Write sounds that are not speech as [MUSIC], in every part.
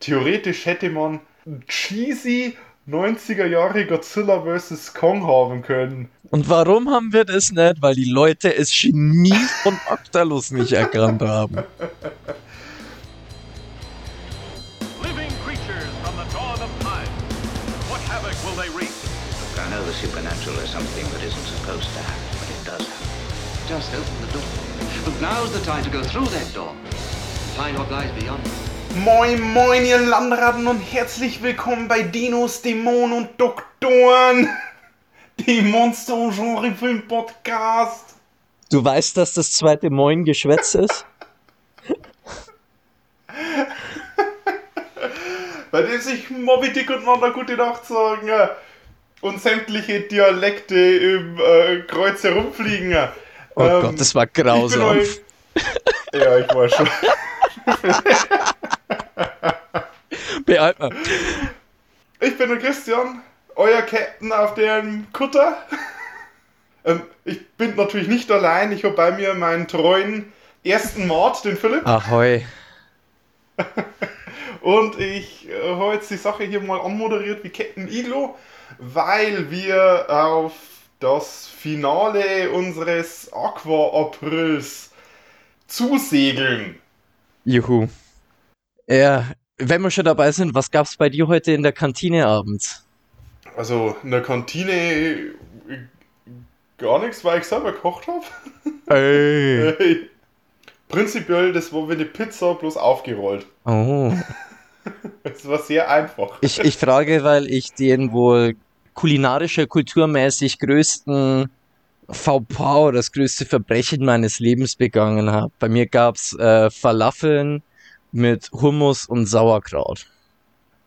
Theoretisch hätte man cheesy 90er Jahre Godzilla vs. Kong haben können. Und warum haben wir das nicht? Weil die Leute es Genie von Octalus nicht erkannt haben. Living creatures from the dawn of time. What havoc will they wreak? I know the supernatural is something that isn't supposed to happen, but it does happen. Just open the door. But now's the time to go through that door. Find what lies beyond. Moin, moin, ihr Landratten und herzlich willkommen bei Dinos, Dämonen und Doktoren. [LAUGHS] Dem Monster- und Genre-Film-Podcast. Du weißt, dass das zweite Moin Geschwätz ist? [LAUGHS] Bei dem sich Moby Dick und Wanda gute Nacht sagen äh, und sämtliche Dialekte im äh, Kreuz herumfliegen. Oh Ähm, Gott, das war ich grausam. euch- Ja, ich war schon. [LAUGHS] [LAUGHS] Beeil mal. Ich bin der Christian, euer Captain auf dem Kutter. Ähm, ich bin natürlich nicht allein, ich habe bei mir meinen treuen ersten Mord, den Philipp. Ahoi. [LAUGHS] Und ich äh, habe jetzt die Sache hier mal anmoderiert wie Captain Iglo, weil wir auf das Finale unseres Aqua-Aprils zusegeln. Juhu. Ja, wenn wir schon dabei sind, was gab's bei dir heute in der Kantine abends? Also in der Kantine äh, gar nichts, weil ich selber gekocht habe. [LAUGHS] Ey. Prinzipiell, das war wie eine Pizza, bloß aufgerollt. Oh. [LAUGHS] Es war sehr einfach. Ich, ich frage, weil ich den wohl kulinarische, kulturmäßig größten Oder das größte Verbrechen meines Lebens begangen habe. Bei mir gab's äh, Falafeln mit Hummus und Sauerkraut.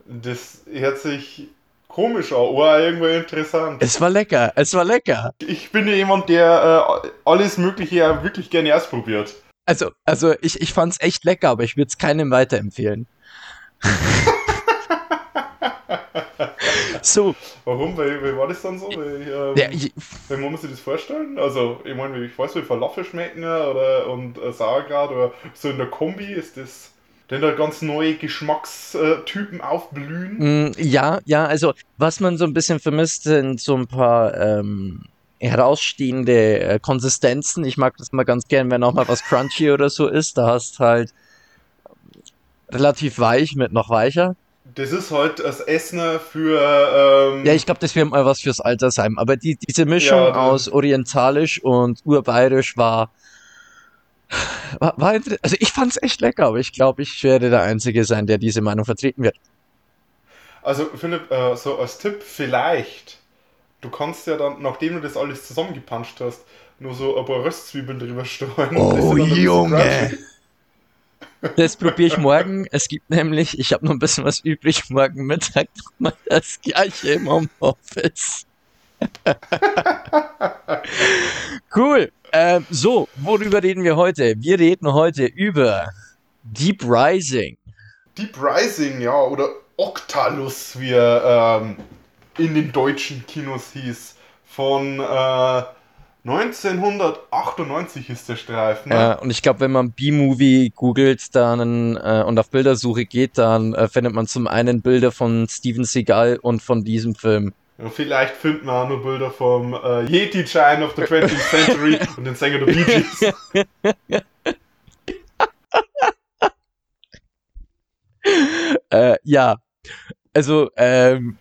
Das hört sich komisch an, aber irgendwo interessant. Es war lecker, es war lecker. Ich bin ja jemand, der äh, alles Mögliche ja wirklich gerne ausprobiert. Also, also ich, ich fand's echt lecker, aber ich würde es keinem weiterempfehlen. [LAUGHS] so, Warum? Weil, weil war das dann so? Weil, ähm, ja, ich, Wie muss man sich das vorstellen? Also, ich meine, ich weiß, wie Falafel schmecken oder, und äh, Sauerkraut oder so in der Kombi ist das. Denn da ganz neue Geschmackstypen aufblühen. Mm, Ja, ja, also was man so ein bisschen vermisst, sind so ein paar ähm, herausstehende äh, Konsistenzen. Ich mag das mal ganz gern, wenn auch mal was crunchy oder so ist. Da hast halt relativ weich mit noch weicher. Das ist halt das Essen für. Ähm, Ja, ich glaube, das wäre mal was fürs Altersheim. Aber die, diese Mischung Ja, aus orientalisch und urbayerisch war, war, war also ich fand's echt lecker, aber ich glaube, ich werde der Einzige sein, der diese Meinung vertreten wird. Also, Philipp, äh, so als Tipp, vielleicht. Du kannst ja dann, nachdem du das alles zusammengepanscht hast, nur so ein paar Röstzwiebeln drüber streuen. Oh, Das ist dann ein bisschen crunchy. Das probiere ich morgen. Es gibt nämlich, ich habe noch ein bisschen was übrig, morgen Mittag nochmal das gleiche im Homeoffice. [LAUGHS] cool. Ähm, so, worüber reden wir heute? Wir reden heute über Deep Rising. Deep Rising, ja, oder Octalus, wie er ähm, in den deutschen Kinos hieß. Von äh, 1998 ist der Streifen. Ne? Ja, und ich glaube, wenn man B-Movie googelt dann äh, und auf Bildersuche geht, dann äh, findet man zum einen Bilder von Steven Seagal und von diesem Film. Ja, vielleicht finden wir auch nur Bilder vom äh, Yeti Giant of the 20th Century [LAUGHS] und den Sänger der Bee Gees. [LAUGHS] Äh, ja, also ähm,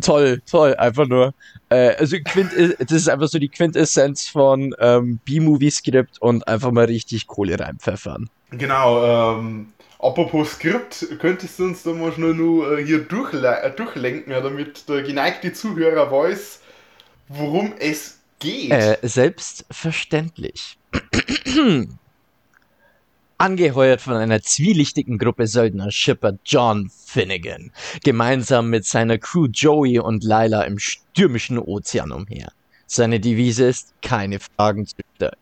toll, toll, einfach nur. Äh, also Quint das ist einfach so die Quintessenz von ähm, B-Movie-Skript und einfach mal richtig Kohle reinpfeffern. Genau, ähm, apropos Skript, könntest du uns da mal schnell nur äh, hier durchle äh, durchlenken, damit der geneigte Zuhörer weiß, worum es geht. Äh, selbstverständlich. [CLEARS THROAT] Angeheuert von einer zwielichtigen Gruppe Söldner schippert John Finnegan gemeinsam mit seiner Crew Joey und Lila im stürmischen Ozean umher. Seine Devise ist, keine Fragen zu stellen.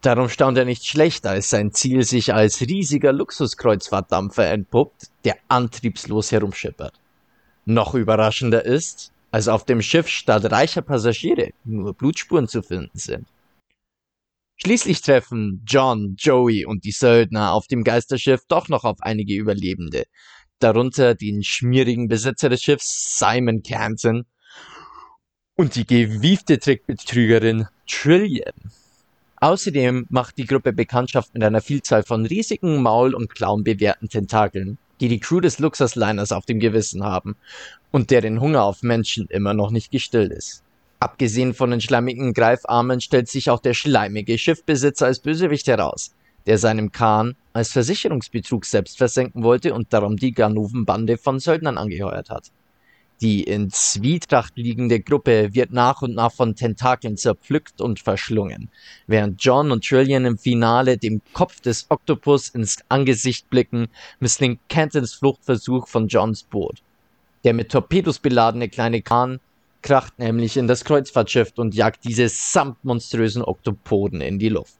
Darum staunt er nicht schlecht, als sein Ziel sich als riesiger Luxuskreuzfahrtdampfer entpuppt, der antriebslos herumschippert. Noch überraschender ist, als auf dem Schiff statt reicher Passagiere nur Blutspuren zu finden sind. Schließlich treffen John, Joey und die Söldner auf dem Geisterschiff doch noch auf einige Überlebende. darunter den schmierigen Besitzer des Schiffs Simon Canton und die gewiefte Trickbetrügerin Trillian. Außerdem macht die Gruppe Bekanntschaft mit einer Vielzahl von riesigen Maul- und Klauenbewehrten Tentakeln, die die Crew des Luxusliners auf dem Gewissen haben und deren Hunger auf Menschen immer noch nicht gestillt ist. Abgesehen von den schleimigen Greifarmen stellt sich auch der schleimige Schiffbesitzer als Bösewicht heraus, der seinem Kahn als Versicherungsbetrug selbst versenken wollte und darum die Ganoven-Bande von Söldnern angeheuert hat. Die in Zwietracht liegende Gruppe wird nach und nach von Tentakeln zerpflückt und verschlungen, während John und Trillian im Finale dem Kopf des Oktopus ins Angesicht blicken, misslingt Cantons Fluchtversuch von Johns Boot. Der mit Torpedos beladene kleine Kahn kracht nämlich in das Kreuzfahrtschiff und jagt diese samt monströsen Oktopoden in die Luft.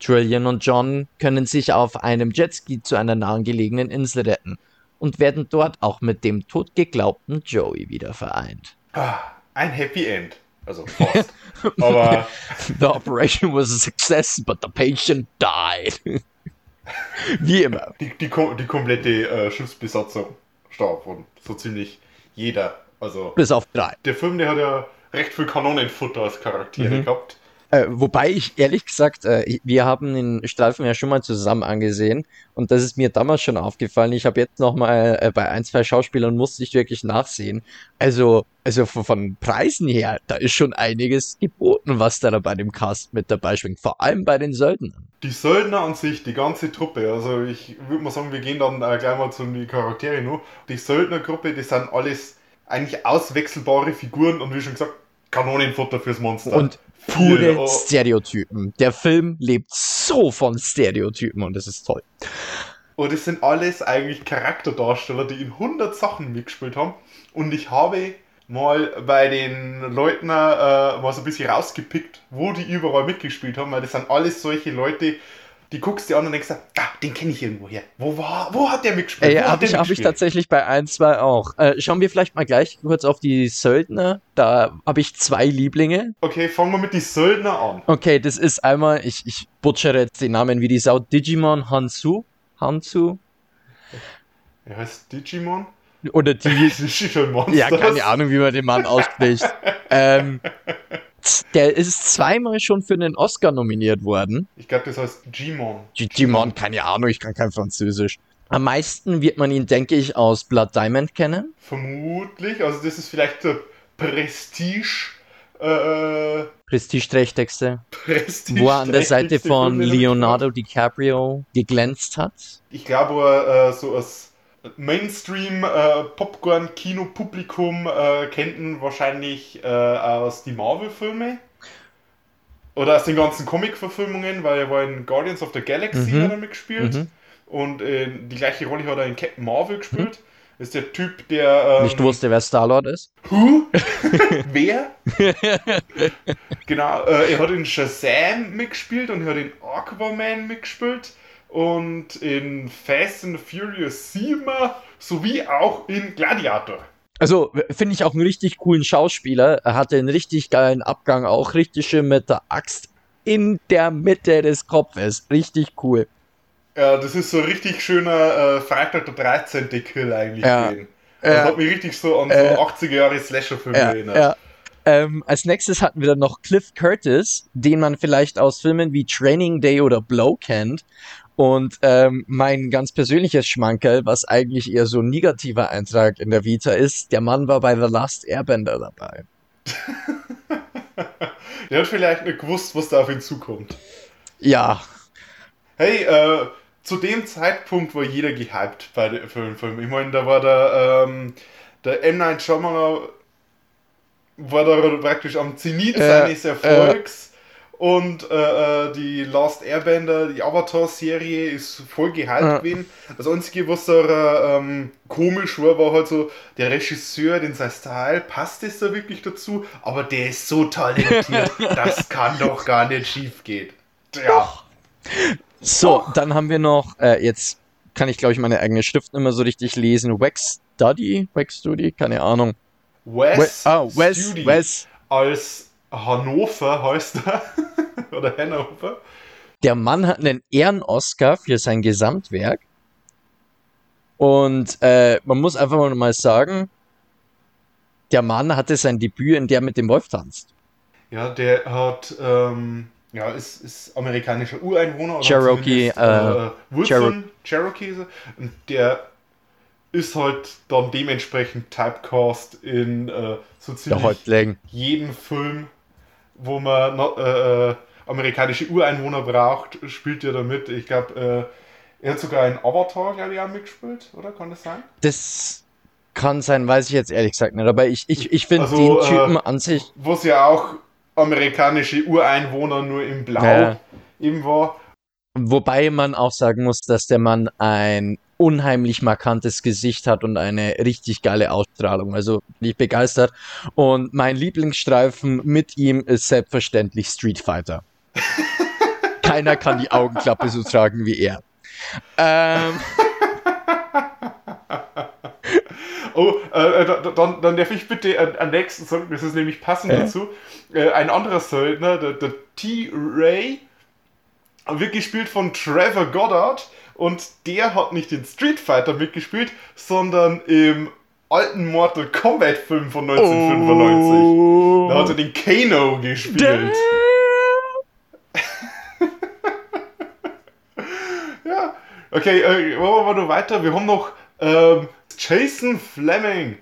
Trillian und John können sich auf einem Jetski zu einer nahegelegenen Insel retten und werden dort auch mit dem totgeglaubten Joey wieder vereint. Ah, ein Happy End. Also fast. [LAUGHS] Aber The operation was a success, but the patient died. [LAUGHS] Wie immer. die, die, die komplette äh, Schiffsbesatzung starb und so ziemlich jeder. Also Bis auf drei. der Film, der hat ja recht viel Kanonenfutter als Charaktere Mhm. gehabt. Äh, wobei ich ehrlich gesagt, äh, wir haben den Streifen ja schon mal zusammen angesehen und das ist mir damals schon aufgefallen. Ich habe jetzt noch mal äh, bei ein, zwei Schauspielern musste ich wirklich nachsehen. Also, also von, von Preisen her, da ist schon einiges geboten, was da bei dem Cast mit dabei schwingt. Vor allem bei den Söldnern. Die Söldner an sich, die ganze Truppe, also ich würde mal sagen, wir gehen dann äh, gleich mal zu den Charaktere nur. Die Söldnergruppe, die sind alles eigentlich auswechselbare Figuren und wie schon gesagt, Kanonenfutter fürs Monster. Und pure oh. Stereotypen. Der Film lebt so von Stereotypen und das ist toll. Und es sind alles eigentlich Charakterdarsteller, die in 100 Sachen mitgespielt haben. Und ich habe mal bei den Leuten äh, mal so ein bisschen rausgepickt, wo die überall mitgespielt haben, weil das sind alles solche Leute, die guckst dir an und denkst, ah, den kenne ich irgendwo her. Wo war, wo hat der mitgespielt? Hat habe ich, hab ich tatsächlich bei ein, zwei auch. Äh, schauen wir vielleicht mal gleich kurz auf die Söldner. Da habe ich zwei Lieblinge. Okay, fangen wir mit die Söldner an. Okay, das ist einmal, ich, ich butchere jetzt den Namen wie die Sau, Digimon Hansu. Hansu? Er heißt Digimon. Oder [LAUGHS] die, Monster. ja, keine Ahnung, wie man den Mann ausspricht. ähm, [LAUGHS] der ist zweimal schon für einen Oscar nominiert worden. Ich glaube, das heißt Gmon. Digimon, keine Ahnung, ich kann kein Französisch. Am meisten wird man ihn, denke ich, aus Blood Diamond kennen. Vermutlich. Also das ist vielleicht der Prestige. Äh, Prestige-Trächtexte. Prestige. Wo er an der Seite von Leonardo DiCaprio geglänzt hat. Ich glaube, wo er äh, so als Mainstream äh, Popcorn-Kino-Publikum äh, kennt ihn wahrscheinlich äh, aus die Marvel-Filme. Oder aus den ganzen Comic-Verfilmungen, weil er war in Guardians of the Galaxy Mhm. hat er mitgespielt. Mhm. Und äh, die gleiche Rolle hat er in Captain Marvel gespielt. Ist der Typ, der. Ähm, Nicht wusste, wer Star-Lord ist. Who? [LAUGHS] Wer? [LAUGHS] genau, äh, er hat in Shazam mitgespielt und er hat in Aquaman mitgespielt und in Fast and Furious 7 sowie auch in Gladiator. Also, finde ich auch einen richtig coolen Schauspieler. Er hatte einen richtig geilen Abgang, auch richtig schön mit der Axt in der Mitte des Kopfes. Richtig cool. Ja, das ist so ein richtig schöner äh, Freitag der 13. Kill eigentlich Ja. Das Ja. hat mich richtig so an Äh. so 80er Jahre Slasher-Filme Ja, erinnert. ja. Ähm, als nächstes hatten wir dann noch Cliff Curtis, den man vielleicht aus Filmen wie Training Day oder Blow kennt. Und ähm, mein ganz persönliches Schmankerl, was eigentlich eher so ein negativer Eintrag in der Vita ist, der Mann war bei The Last Airbender dabei. [LAUGHS] Der hat vielleicht nicht gewusst, was da auf ihn zukommt. Ja, Hey, äh, zu dem Zeitpunkt war jeder gehypt bei den Film. Ich meine, da war der, ähm, der M. Night Shyamalan war da praktisch am Zenit Äh, seines Erfolgs und äh, äh, die Last Airbender, die Avatar-Serie ist voll gehypt Ja. gewesen. Das Einzige, was da ähm, komisch war, war halt so, der Regisseur, den sein Style, passt es da wirklich dazu? Aber der ist so talentiert, [LAUGHS] das kann doch gar nicht schief gehen. Ja. So, dann haben wir noch, äh, jetzt kann ich glaube ich meine eigene Schrift nicht mehr so richtig lesen. Wax Study? Wax Study? Keine Ahnung. Wes, ah, Wes, Wes. als Hannover heißt er. [LAUGHS] Oder Hannover. Der Mann hat einen Ehren-Oscar für sein Gesamtwerk. Und äh, man muss einfach mal sagen, der Mann hatte sein Debüt in der mit dem Wolf tanzt. Ja, der hat, ähm, ja, ist, ist amerikanischer Ureinwohner. Oder Cherokee, zumindest, äh, Wurzeln, Chero- Cherokee. ist er. Und der ist halt dann dementsprechend typecast in äh, so ziemlich jeden Film, wo man äh, äh, amerikanische Ureinwohner braucht, spielt er da mit. Ich glaube, äh, er hat sogar in Avatar, glaube ich, auch mitgespielt, oder? Kann das sein? Das kann sein, weiß ich jetzt ehrlich gesagt nicht. Aber ich, ich, ich finde Also, den äh, Typen an sich. Wo es ja auch amerikanische Ureinwohner nur in Blau Ja. eben war. Wobei man auch sagen muss, dass der Mann ein unheimlich markantes Gesicht hat und eine richtig geile Ausstrahlung. Also bin ich begeistert. Und mein Lieblingsstreifen mit ihm ist selbstverständlich Street Fighter. [LAUGHS] Keiner kann die Augenklappe so tragen wie er. Ähm, [LAUGHS] Oh, äh, da- dann, dann darf ich bitte an, an nächsten Song, das ist nämlich passend Ja. dazu. Äh, ein anderer Söldner, der, der T-Ray, wird gespielt von Trevor Goddard und der hat nicht den Street Fighter mitgespielt, sondern im alten Mortal Kombat Film von 1995. Da hat er den Kano gespielt. [LAUGHS] Ja, okay, äh, machen wir noch weiter. Wir haben noch ähm, Jason Fleming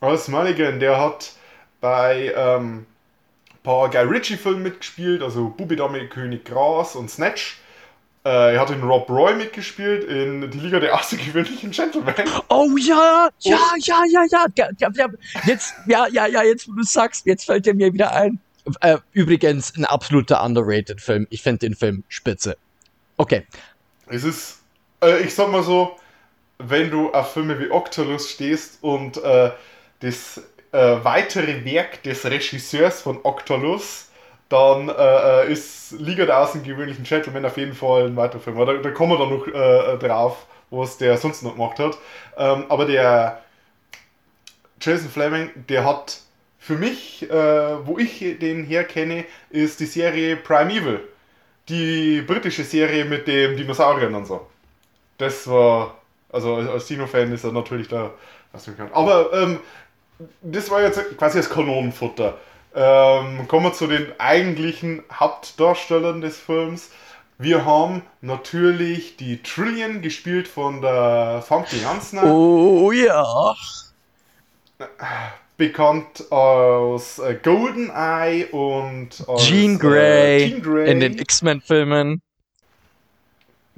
als Mulligan. Der hat bei ähm, ein paar Guy Ritchie-Filmen mitgespielt, also Bubi Dame König Gras und Snatch. Äh, er hat in Rob Roy mitgespielt, in Die Liga der Außergewöhnlichen Gentlemen. Oh ja, ja, ja, ja, ja, ja, ja, ja. Jetzt, ja, ja, ja, jetzt, wo du sagst, jetzt fällt er mir wieder ein. Äh, übrigens, ein absoluter underrated Film. Ich finde den Film spitze. Okay. Es ist, äh, ich sag mal so, wenn du auf Filme wie Octolus stehst und äh, das äh, weitere Werk des Regisseurs von Octolus dann äh, äh, ist Liga der außergewöhnlichen Gentlemen auf jeden Fall ein weiterer Film. Da, da kommen wir dann noch äh, äh, drauf, was der sonst noch gemacht hat. Ähm, aber der Jason Fleming, der hat für mich, äh, wo ich den herkenne, ist die Serie Primeval die britische Serie mit dem Dinosauriern und so. Das war, also als- Dino-Fan ist er natürlich da. Aber ähm, das war jetzt quasi das Kanonenfutter. Ähm, kommen wir zu den eigentlichen Hauptdarstellern des Films. Wir haben natürlich die Trillion, gespielt von der Famke Jansner. oh ja. bekannt aus äh, GoldenEye und aus, Jean äh, Grey, Jean Grey. in den X-Men-Filmen.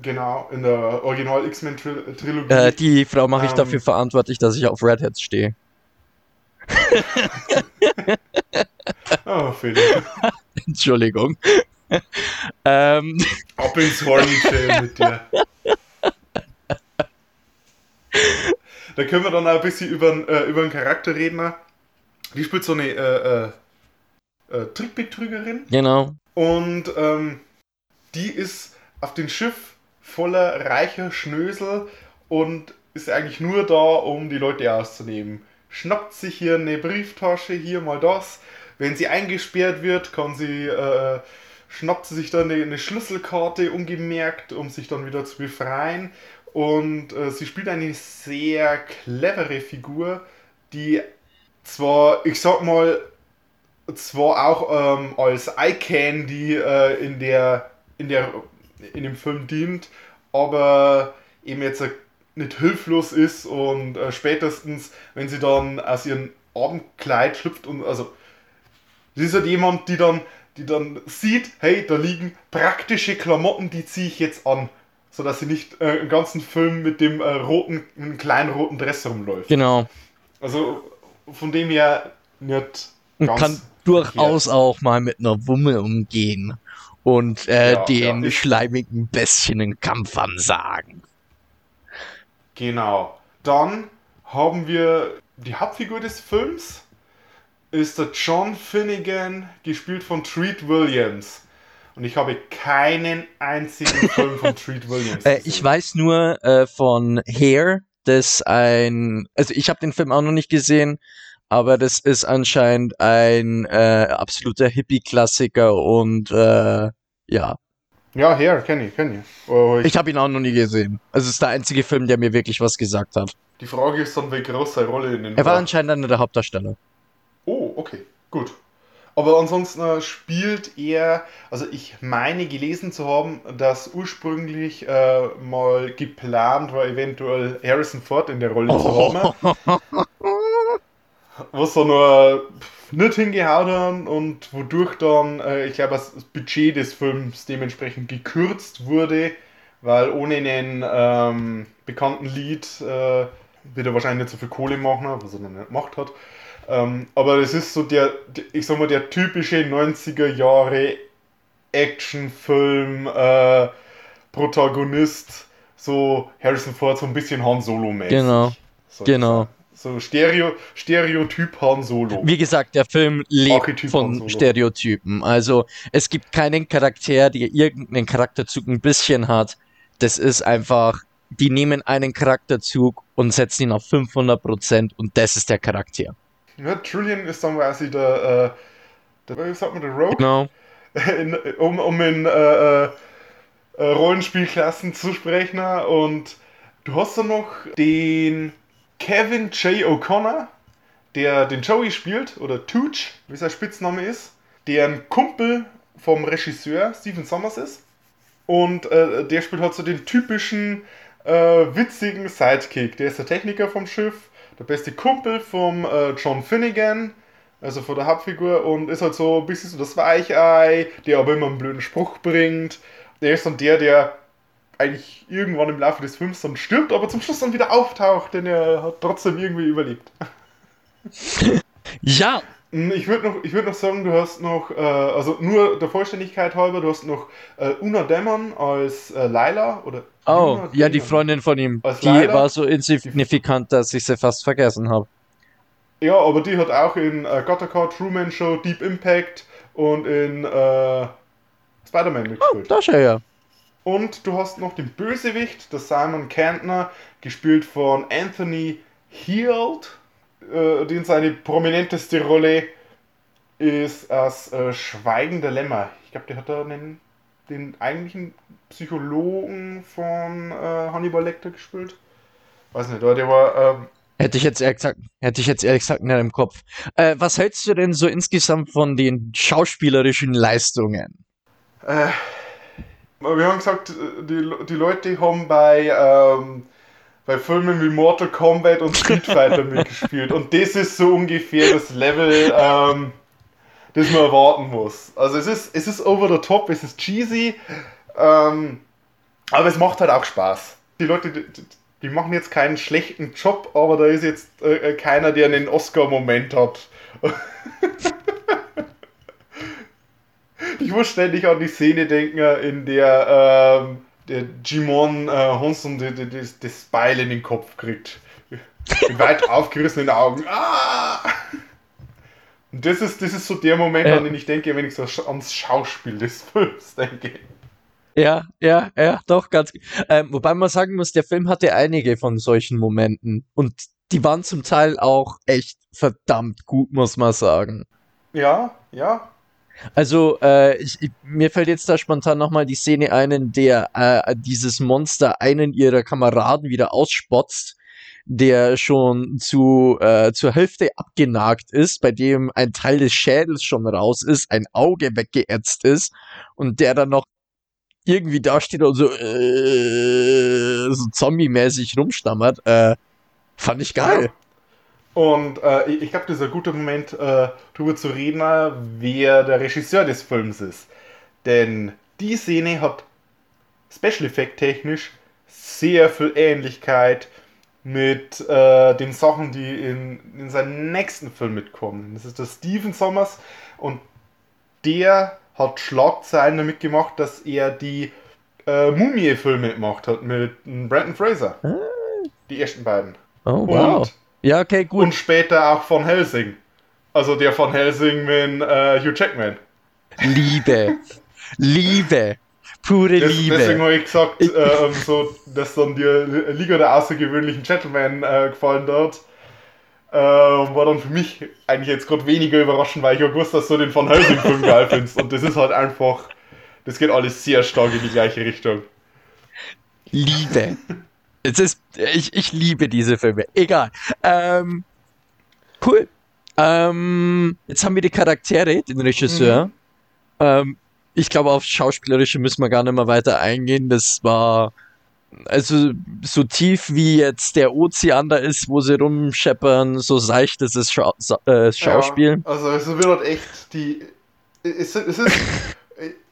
Genau, in der Original X-Men-Trilogie. Äh, die Frau mache ich Ähm. dafür verantwortlich, dass ich auf Redheads stehe. [LAUGHS] oh, Philipp. [LAUGHS] Entschuldigung. ähm, Ab ins Horny mit dir. Da können wir dann auch ein bisschen über, äh, über einen Charakter reden. Die spielt so eine äh, äh, äh, Trickbetrügerin. genau. Und ähm, die ist auf dem Schiff voller reicher Schnösel und ist eigentlich nur da, um die Leute auszunehmen. Schnappt sich hier eine Brieftasche, hier mal das. Wenn sie eingesperrt wird, kann sie, äh, schnappt sie sich dann eine, eine Schlüsselkarte ungemerkt, um sich dann wieder zu befreien. Und äh, sie spielt eine sehr clevere Figur, die zwar, ich sag mal, zwar auch ähm, als Eye Candy äh, in der in der in dem Film dient, aber eben jetzt nicht hilflos ist und äh, spätestens, wenn sie dann aus ihrem Abendkleid schlüpft und also sie ist halt jemand, die dann die dann sieht, hey, da liegen praktische Klamotten, die ziehe ich jetzt an, sodass sie nicht äh, im ganzen Film mit dem äh, roten, mit einem kleinen roten Dress rumläuft. Genau. Also von dem her nicht ganz kann durchaus verkehrt. auch mal mit einer Wumme umgehen und äh, Ja, den ja, schleimigen Bestien einen Kampf ansagen. Genau. Dann haben wir die Hauptfigur des Films, ist der John Finnegan, gespielt von Treat Williams. Und ich habe keinen einzigen [LAUGHS] Film von Treat Williams. Äh, gesehen. ich weiß nur äh, von Hair, das ein, also ich habe den Film auch noch nicht gesehen, aber das ist anscheinend ein äh, absoluter Hippie-Klassiker und äh, ja, Ja, her, kenne ich, kenne ich. Aber ich, Ich habe ihn auch noch nie gesehen. Also es ist der einzige Film, der mir wirklich was gesagt hat. die Frage ist dann, wie groß seine Rolle in den Er war anscheinend einer der Hauptdarsteller. Oh, okay, gut. Aber ansonsten äh, spielt er, also ich meine gelesen zu haben, dass ursprünglich äh, mal geplant war, eventuell Harrison Ford in der Rolle zu haben. [LAUGHS] was er nur nicht hingehauen haben und wodurch dann, äh, ich glaube, das Budget des Films dementsprechend gekürzt wurde, weil ohne einen ähm, bekannten Lied äh, wird er wahrscheinlich nicht so viel Kohle machen, was er noch nicht gemacht hat. Ähm, aber das ist so der, ich sag mal, der typische 90er Jahre Actionfilm äh, Protagonist, so Harrison Ford, so ein bisschen Han Solo-mäßig. Genau, genau. So Stereo, Stereotyp Han Solo. Wie gesagt, der Film lebt Archetyp von. Stereotypen. Also es gibt keinen Charakter, der irgendeinen Charakterzug ein bisschen hat. Das ist einfach, die nehmen einen Charakterzug und setzen ihn auf 500% und das ist der Charakter. Ja, Trillian ist dann quasi der, äh, der wie sagt man, der Rogue, Genau. [LAUGHS] in, um, um in äh, äh, Rollenspielklassen zu sprechen. Und du hast dann noch den Kevin J. O'Connor, der den Joey spielt, oder Tooch, wie sein Spitzname ist, der ein Kumpel vom Regisseur Stephen Sommers ist. Und äh, der spielt halt so den typischen äh, witzigen Sidekick. Der ist der Techniker vom Schiff, der beste Kumpel vom äh, John Finnegan, also von der Hauptfigur, und ist halt so ein bisschen so das Weichei, der aber immer einen blöden Spruch bringt. Der ist dann der, der eigentlich irgendwann im Laufe des Films dann stirbt, aber zum Schluss dann wieder auftaucht, denn er hat trotzdem irgendwie überlebt. [LAUGHS] Ja, Mm, Ich würde noch, ich würd noch sagen, du hast noch, äh, also nur der Vollständigkeit halber, du hast noch äh, Una Demon als äh, Laila oder oh, Una ja, die. Freundin von ihm, Als die Lila? war so insignifikant, dass ich sie fast vergessen habe. Ja, aber die hat auch in äh, Gattaca, Truman Show, Deep Impact und in äh, Spider-Man Oh, mitgespielt. da ist er ja. Und du hast noch den Bösewicht, der Simon Cantner, gespielt von Anthony Heald. Äh, den seine prominenteste Rolle ist als äh, Schweigender Lämmer. Ich glaube, der hat da den, den eigentlichen Psychologen von äh, Hannibal Lecter gespielt. Weiß nicht, aber der war. Ähm, Hätte ich jetzt ehrlich gesagt, hätte ich jetzt ehrlich gesagt nicht im Kopf. Äh, was hältst du denn so insgesamt von den schauspielerischen Leistungen? Äh, wir haben gesagt, die, die Leute haben bei, ähm, bei Filmen wie Mortal Kombat und Street Fighter [LAUGHS] mitgespielt. Und das ist so ungefähr das Level, ähm, das man erwarten muss. Also es ist, es ist over the top, es ist cheesy, ähm, aber es macht halt auch Spaß. Die Leute, die, die machen jetzt keinen schlechten Job, aber da ist jetzt äh, keiner, der einen Oscar-Moment hat. [LAUGHS] Ich muss ständig an die Szene denken, in der ähm, der Jimon äh, Honson das Beil in den Kopf kriegt. Mit weit [LAUGHS] aufgerissenen Augen. Ah! Und das ist, das ist so der Moment, Äh. an den ich denke, wenn ich so ans Schauspiel des [LAUGHS] Films denke. Ja, ja, ja, doch, ganz. Ähm, wobei man sagen muss, der Film hatte einige von solchen Momenten. Und die waren zum Teil auch echt verdammt gut, muss man sagen. Ja, ja. Also, äh, ich, ich, mir fällt jetzt da spontan nochmal die Szene ein, in der äh, dieses Monster einen ihrer Kameraden wieder ausspotzt, der schon zu, äh, zur Hälfte abgenagt ist, bei dem ein Teil des Schädels schon raus ist, ein Auge weggeätzt ist und der dann noch irgendwie dasteht und so, äh, so zombie-mäßig rumstammert. Äh, fand ich geil. Und äh, ich, glaube, das ist ein guter Moment, äh, darüber zu reden, äh, wer der Regisseur des Films ist. Denn die Szene hat Special Effect technisch sehr viel Ähnlichkeit mit äh, den Sachen, die in, in seinem nächsten Film mitkommen. Das ist der Steven Sommers und der hat Schlagzeilen damit gemacht, dass er die äh, Mumie-Filme gemacht hat mit Brandon Fraser. Die ersten beiden. Oh, wow. Und ja, okay, gut. und später auch von Helsing. Also der von Helsing mit äh, Hugh Jackman. Liebe. Liebe. Pure Des, Liebe. deswegen habe ich gesagt, ähm, so, dass dann die Liga der außergewöhnlichen Gentlemen äh, gefallen hat. Ähm, war dann für mich eigentlich jetzt gerade weniger überraschend, weil ich ja gewusst, dass du den von Helsing-Film geil [LAUGHS] findest. Und das ist halt einfach Das geht alles sehr stark in die gleiche Richtung. Liebe. Es ist, ich, ich liebe diese Filme. Egal. Ähm, cool. Ähm, jetzt haben wir die Charaktere, den Regisseur. Mhm. Ähm, ich glaube, auf Schauspielerische müssen wir gar nicht mehr weiter eingehen. Das war also so tief wie jetzt der Ozean da ist, wo sie rumscheppern, so seicht ist das Schau Sa- äh, Schauspiel. Ja, also es wird halt echt die. Es, es ist.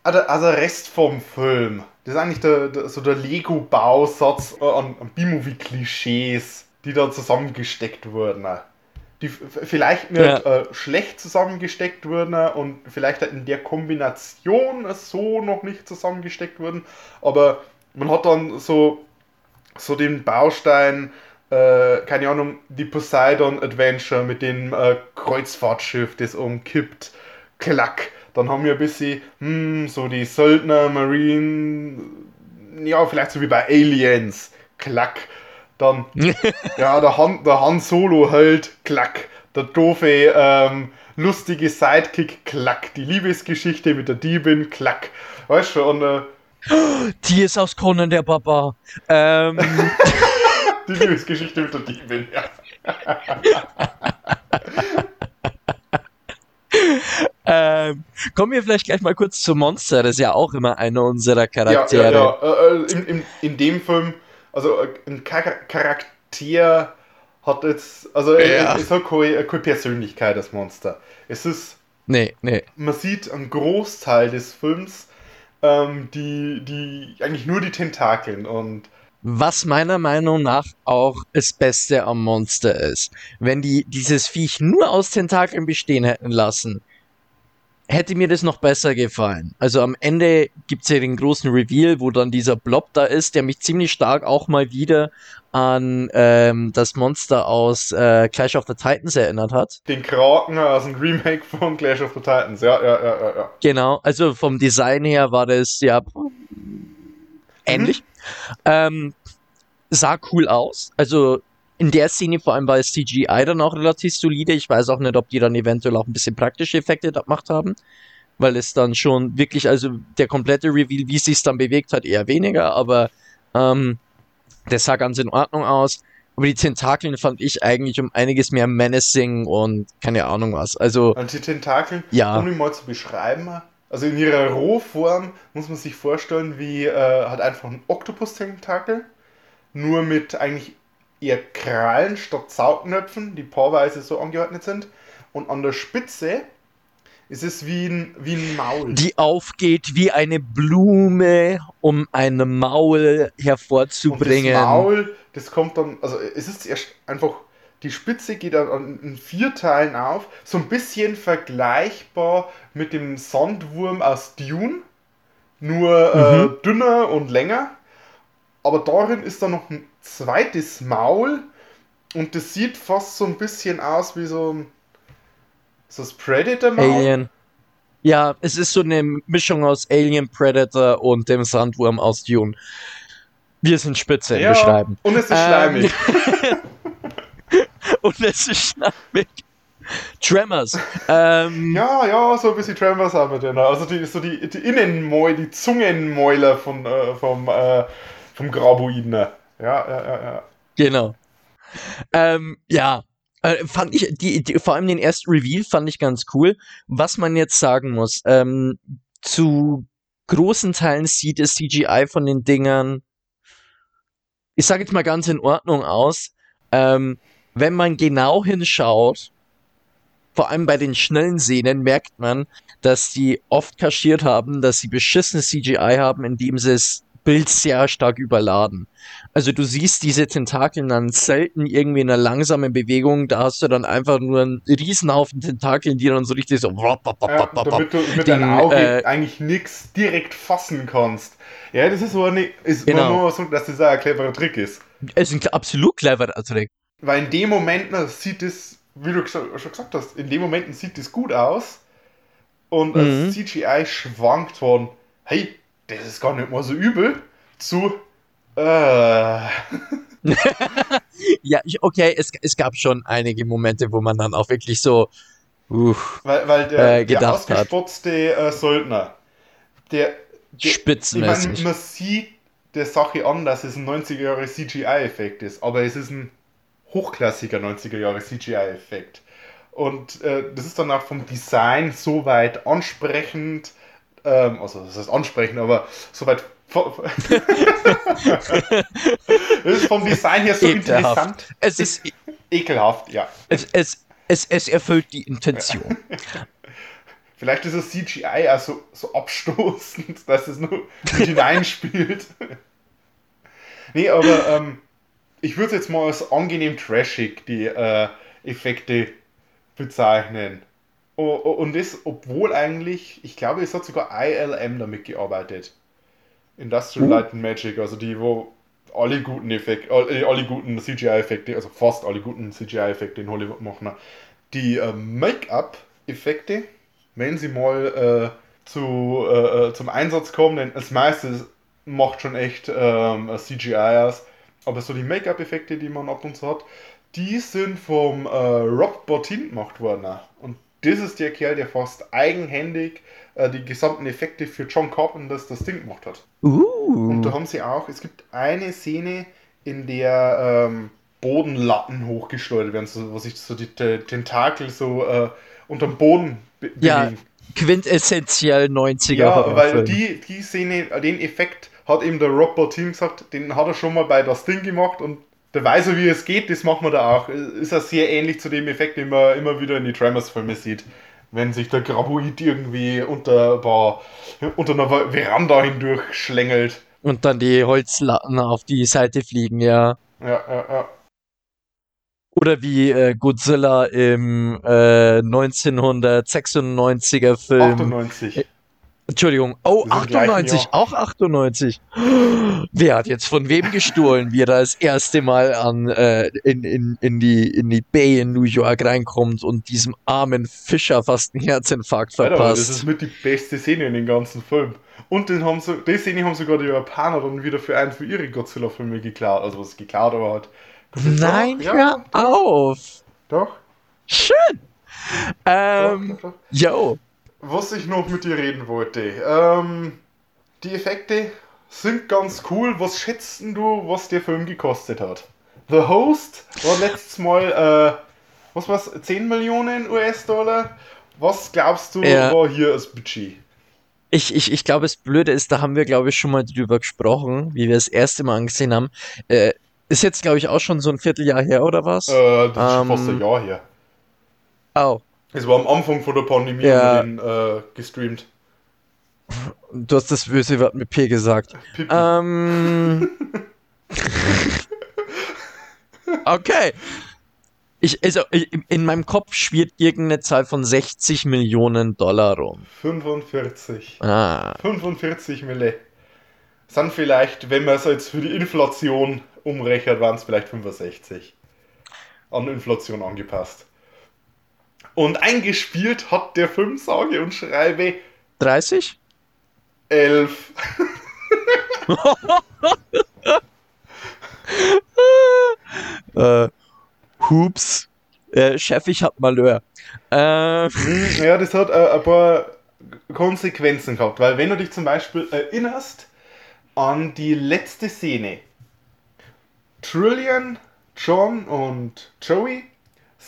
also also der Rest vom Film. Das ist eigentlich der, der, so der Lego-Bausatz an, an B-Movie-Klischees, die da zusammengesteckt wurden. Die vielleicht nicht Ja. äh, schlecht zusammengesteckt wurden und vielleicht in der Kombination so noch nicht zusammengesteckt wurden, aber man hat dann so, so den Baustein, äh, keine Ahnung, die Poseidon Adventure mit dem äh, Kreuzfahrtschiff, das umkippt, klack. Dann haben wir ein bisschen, hm, so die Söldner, Marine, ja, vielleicht so wie bei Aliens, klack. Dann, [LAUGHS] ja, der Han, der Han Solo halt, klack. Der doofe, ähm, lustige Sidekick, klack. Die Liebesgeschichte mit der Diebin, klack. Weißt du, und äh, [GASPS] Die ist aus Conan der Papa. Ähm, [LAUGHS] die Liebesgeschichte mit der Diebin, ja. [LAUGHS] [LAUGHS] ähm, kommen wir vielleicht gleich mal kurz zu Monster. Das ist ja auch immer einer unserer Ja, ja, Charaktere. ja. Äh, äh, in, in, in dem Film, also äh, ein Char Charakter hat jetzt, also äh, Ja. es hat keine, keine Persönlichkeit, das Monster. Es ist, Nee, nee. man sieht einen Großteil des Films, ähm, die, die, eigentlich nur die Tentakeln und Was meiner Meinung nach auch das Beste am Monster ist. Wenn die dieses Viech nur aus Tentakeln bestehen hätten lassen, hätte mir das noch besser gefallen. Also am Ende gibt's ja den großen Reveal, wo dann dieser Blob da ist, der mich ziemlich stark auch mal wieder an ähm, das Monster aus äh, Clash of the Titans erinnert hat. den Kraken aus dem Remake von Clash of the Titans. Ja, ja, ja, ja. ja. Genau, also vom Design her war das ja ähnlich. Ähm, sah cool aus. Also in der Szene vor allem war das CGI dann auch relativ solide. Ich weiß auch nicht, ob die dann eventuell auch ein bisschen praktische Effekte gemacht haben. Weil es dann schon wirklich, also der komplette Reveal, wie es sich dann bewegt hat, eher weniger, aber ähm, das sah ganz in Ordnung aus. Aber die Tentakeln fand ich eigentlich um einiges mehr menacing und keine Ahnung was. Also, Und die Tentakeln, Ja. um die mal zu beschreiben, also in ihrer Rohform muss man sich vorstellen, wie äh, halt einfach ein Oktopus-Tentakel, nur mit eigentlich eher Krallen statt Saugnöpfen, die paarweise so angeordnet sind. Und an der Spitze ist es wie ein, wie ein Maul. die aufgeht wie eine Blume, um ein Maul Und hervorzubringen. das Maul, das kommt dann, also es ist erst einfach, die Spitze geht in vier Teilen auf, so ein bisschen vergleichbar mit dem Sandwurm aus Dune, nur äh, dünner und länger. Aber darin ist dann noch ein zweites Maul und das sieht fast so ein bisschen aus wie so ein so das Predator-Maul. Alien. Ja, es ist so eine Mischung aus Alien, Predator und dem Sandwurm aus Dune. Wir sind spitze im Ja, Beschreiben. und es ist Ähm, schleimig. [LAUGHS] Und es ist schnappig. Tremors. Ähm, Ja, ja, so ein bisschen Tremors haben wir drin. Also die, so die, die Innenmäuler, die Zungenmäuler von, äh, vom, äh, vom Graboiden. Ja, ja, ja, ja. Genau. Ähm, ja. Äh, fand ich, die, die, vor allem den ersten Reveal fand ich ganz cool. Was man jetzt sagen muss, ähm, zu großen Teilen sieht das CGI von den Dingern, ich sage jetzt mal ganz in Ordnung aus. Ähm, wenn man genau hinschaut, vor allem bei den schnellen Szenen, merkt man, dass die oft kaschiert haben, dass sie beschissenes CGI haben, indem sie das Bild sehr stark überladen. Also du siehst diese Tentakeln dann selten irgendwie in einer langsamen Bewegung, da hast du dann einfach nur einen Riesenhaufen Tentakeln, die dann so richtig so ja damit du mit den, deinem Auge äh, eigentlich nichts direkt fassen kannst. Ja, das ist so eine, ist Genau. muss sagen, dass das ein cleverer Trick ist. Es ist ein absolut cleverer Trick. Weil in dem Moment na, sieht es, wie du schon gesagt hast, in dem Momenten sieht es gut aus. Und Mhm. das CGI schwankt von, hey, das ist gar nicht mal so übel, zu, äh, [LAUGHS] Ja, ich, okay, es, es gab schon einige Momente, wo man dann auch wirklich so, uff, Weil, weil der, Äh, der ausgespotzte äh, Söldner, der, Ich Spitzenmäßig. meine, man sieht der Sache an, dass es ein 90er Jahre CGI-Effekt ist, aber es ist ein hochklassiger 90er Jahre CGI-Effekt. Und äh, das ist dann auch vom Design so weit ansprechend, ähm, also das heißt ansprechend, aber so weit. Es [LAUGHS] ist vom Design her so Ekelhaft. interessant. Es ist, [LAUGHS] Ekelhaft, ja. es, es, es, es erfüllt die Intention. [LAUGHS] Vielleicht ist das CGI auch so, so abstoßend, dass es nur mit hineinspielt. nee, aber ähm, ich würde es jetzt mal als angenehm trashig, die äh, Effekte bezeichnen. Und das, obwohl eigentlich, ich glaube, es hat sogar ILM damit gearbeitet. Industrial Uh. Light and Magic, also die, wo alle guten Effekte, alle, alle guten CGI-Effekte, also fast alle guten CGI-Effekte in Hollywood machen. Die äh, Make-up-Effekte, wenn sie mal äh, zu, äh, äh, zum Einsatz kommen, denn das meiste macht schon echt ähm, CGI aus. Aber so die Make-up-Effekte, die man ab und zu hat, die sind vom äh, Rob Bottin gemacht worden. Und das ist der Kerl, der fast eigenhändig äh, die gesamten Effekte für John Carpenters das Ding gemacht hat. Und da Uh. haben sie auch, es gibt eine Szene, in der ähm, Bodenlatten hochgeschleudert werden, so, wo sich so die Te- Tentakel so äh, unterm Boden be Ja, bewegen. quintessentiell 90er Ja, weil die, die Szene, den Effekt hat eben der Rob Bottin gesagt, den hat er schon mal bei das Ding gemacht und der weiß ja, wie es geht, das machen wir da auch. Ist ja sehr ähnlich zu dem Effekt, den man immer wieder in die Tremors-Filme sieht. Wenn sich der Graboid irgendwie unter, ein paar, unter einer Veranda hindurch schlängelt. Und dann die Holzlatten auf die Seite fliegen, ja. Ja, ja, ja. Oder wie äh, Godzilla im äh, 1996er Film. 98. Entschuldigung. Oh, Wir sind im gleichen 98. Jahr. Auch 98. Wer hat jetzt von wem gestohlen, wie er das erste Mal an, äh, in, in, in, die, in die Bay in New York reinkommt und diesem armen Fischer fast einen Herzinfarkt Alter, aber das ist verpasst? mit die beste Szene in dem ganzen Film. Und den haben so, die Szene haben sogar die Japaner dann wieder für einen für ihre Godzilla-Filme geklaut. Also was geklaut, aber halt. Nein, Doch, hör auf. Doch. Schön. Ähm, doch, doch, doch. yo. Was ich noch mit dir reden wollte. Ähm, die Effekte sind ganz cool. Was schätzt denn du, was der Film gekostet hat? The Host war letztes Mal, äh, was war's, 10 Millionen US-Dollar. Was glaubst du, Ja. war hier das Budget? Ich, ich, ich glaube, das Blöde ist, da haben wir, glaube ich, schon mal drüber gesprochen, wie wir das erste Mal angesehen haben. Äh, ist jetzt, glaube ich, auch schon so ein Vierteljahr her, oder was? Äh, das ist schon fast Ähm, ein Jahr her. Au. Es war am Anfang von der Pandemie Ja. den äh, gestreamt. Du hast das böse Wort mit P gesagt. Ähm. [LAUGHS] okay. Ich, also, in meinem Kopf schwirrt irgendeine Zahl von 60 Millionen Dollar rum. 45. Ah. 45 Mille. Sind vielleicht, wenn man es jetzt für die Inflation umrechnet, waren es vielleicht 65. An Inflation angepasst. Und eingespielt hat der Film, sage und schreibe, 30? 11. [LAUGHS] Äh, Hups. Äh, Chef, ich hab Malheur. Äh, Ja, das hat äh, ein paar Konsequenzen gehabt, weil wenn du dich zum Beispiel erinnerst an die letzte Szene, Trillian, John und Joey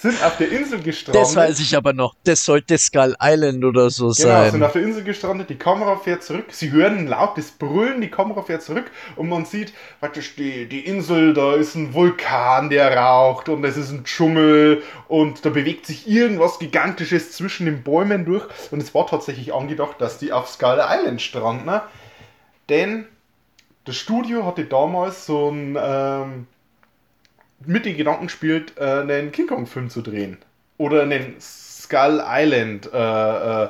sind auf der Insel gestrandet. das weiß ich aber noch. Das sollte Skull Island oder so Genau, sind sein. auf der Insel gestrandet, die Kamera fährt zurück, sie hören ein lautes Brüllen, die Kamera fährt zurück und man sieht praktisch die, die Insel, da ist ein Vulkan, der raucht und es ist ein Dschungel und da bewegt sich irgendwas Gigantisches zwischen den Bäumen durch und es war tatsächlich angedacht, dass die auf Skull Island stranden, ne? denn das Studio hatte damals so ein ähm, mit den Gedanken gespielt, äh, einen King Kong-Film zu drehen. Oder einen Skull Island äh, äh,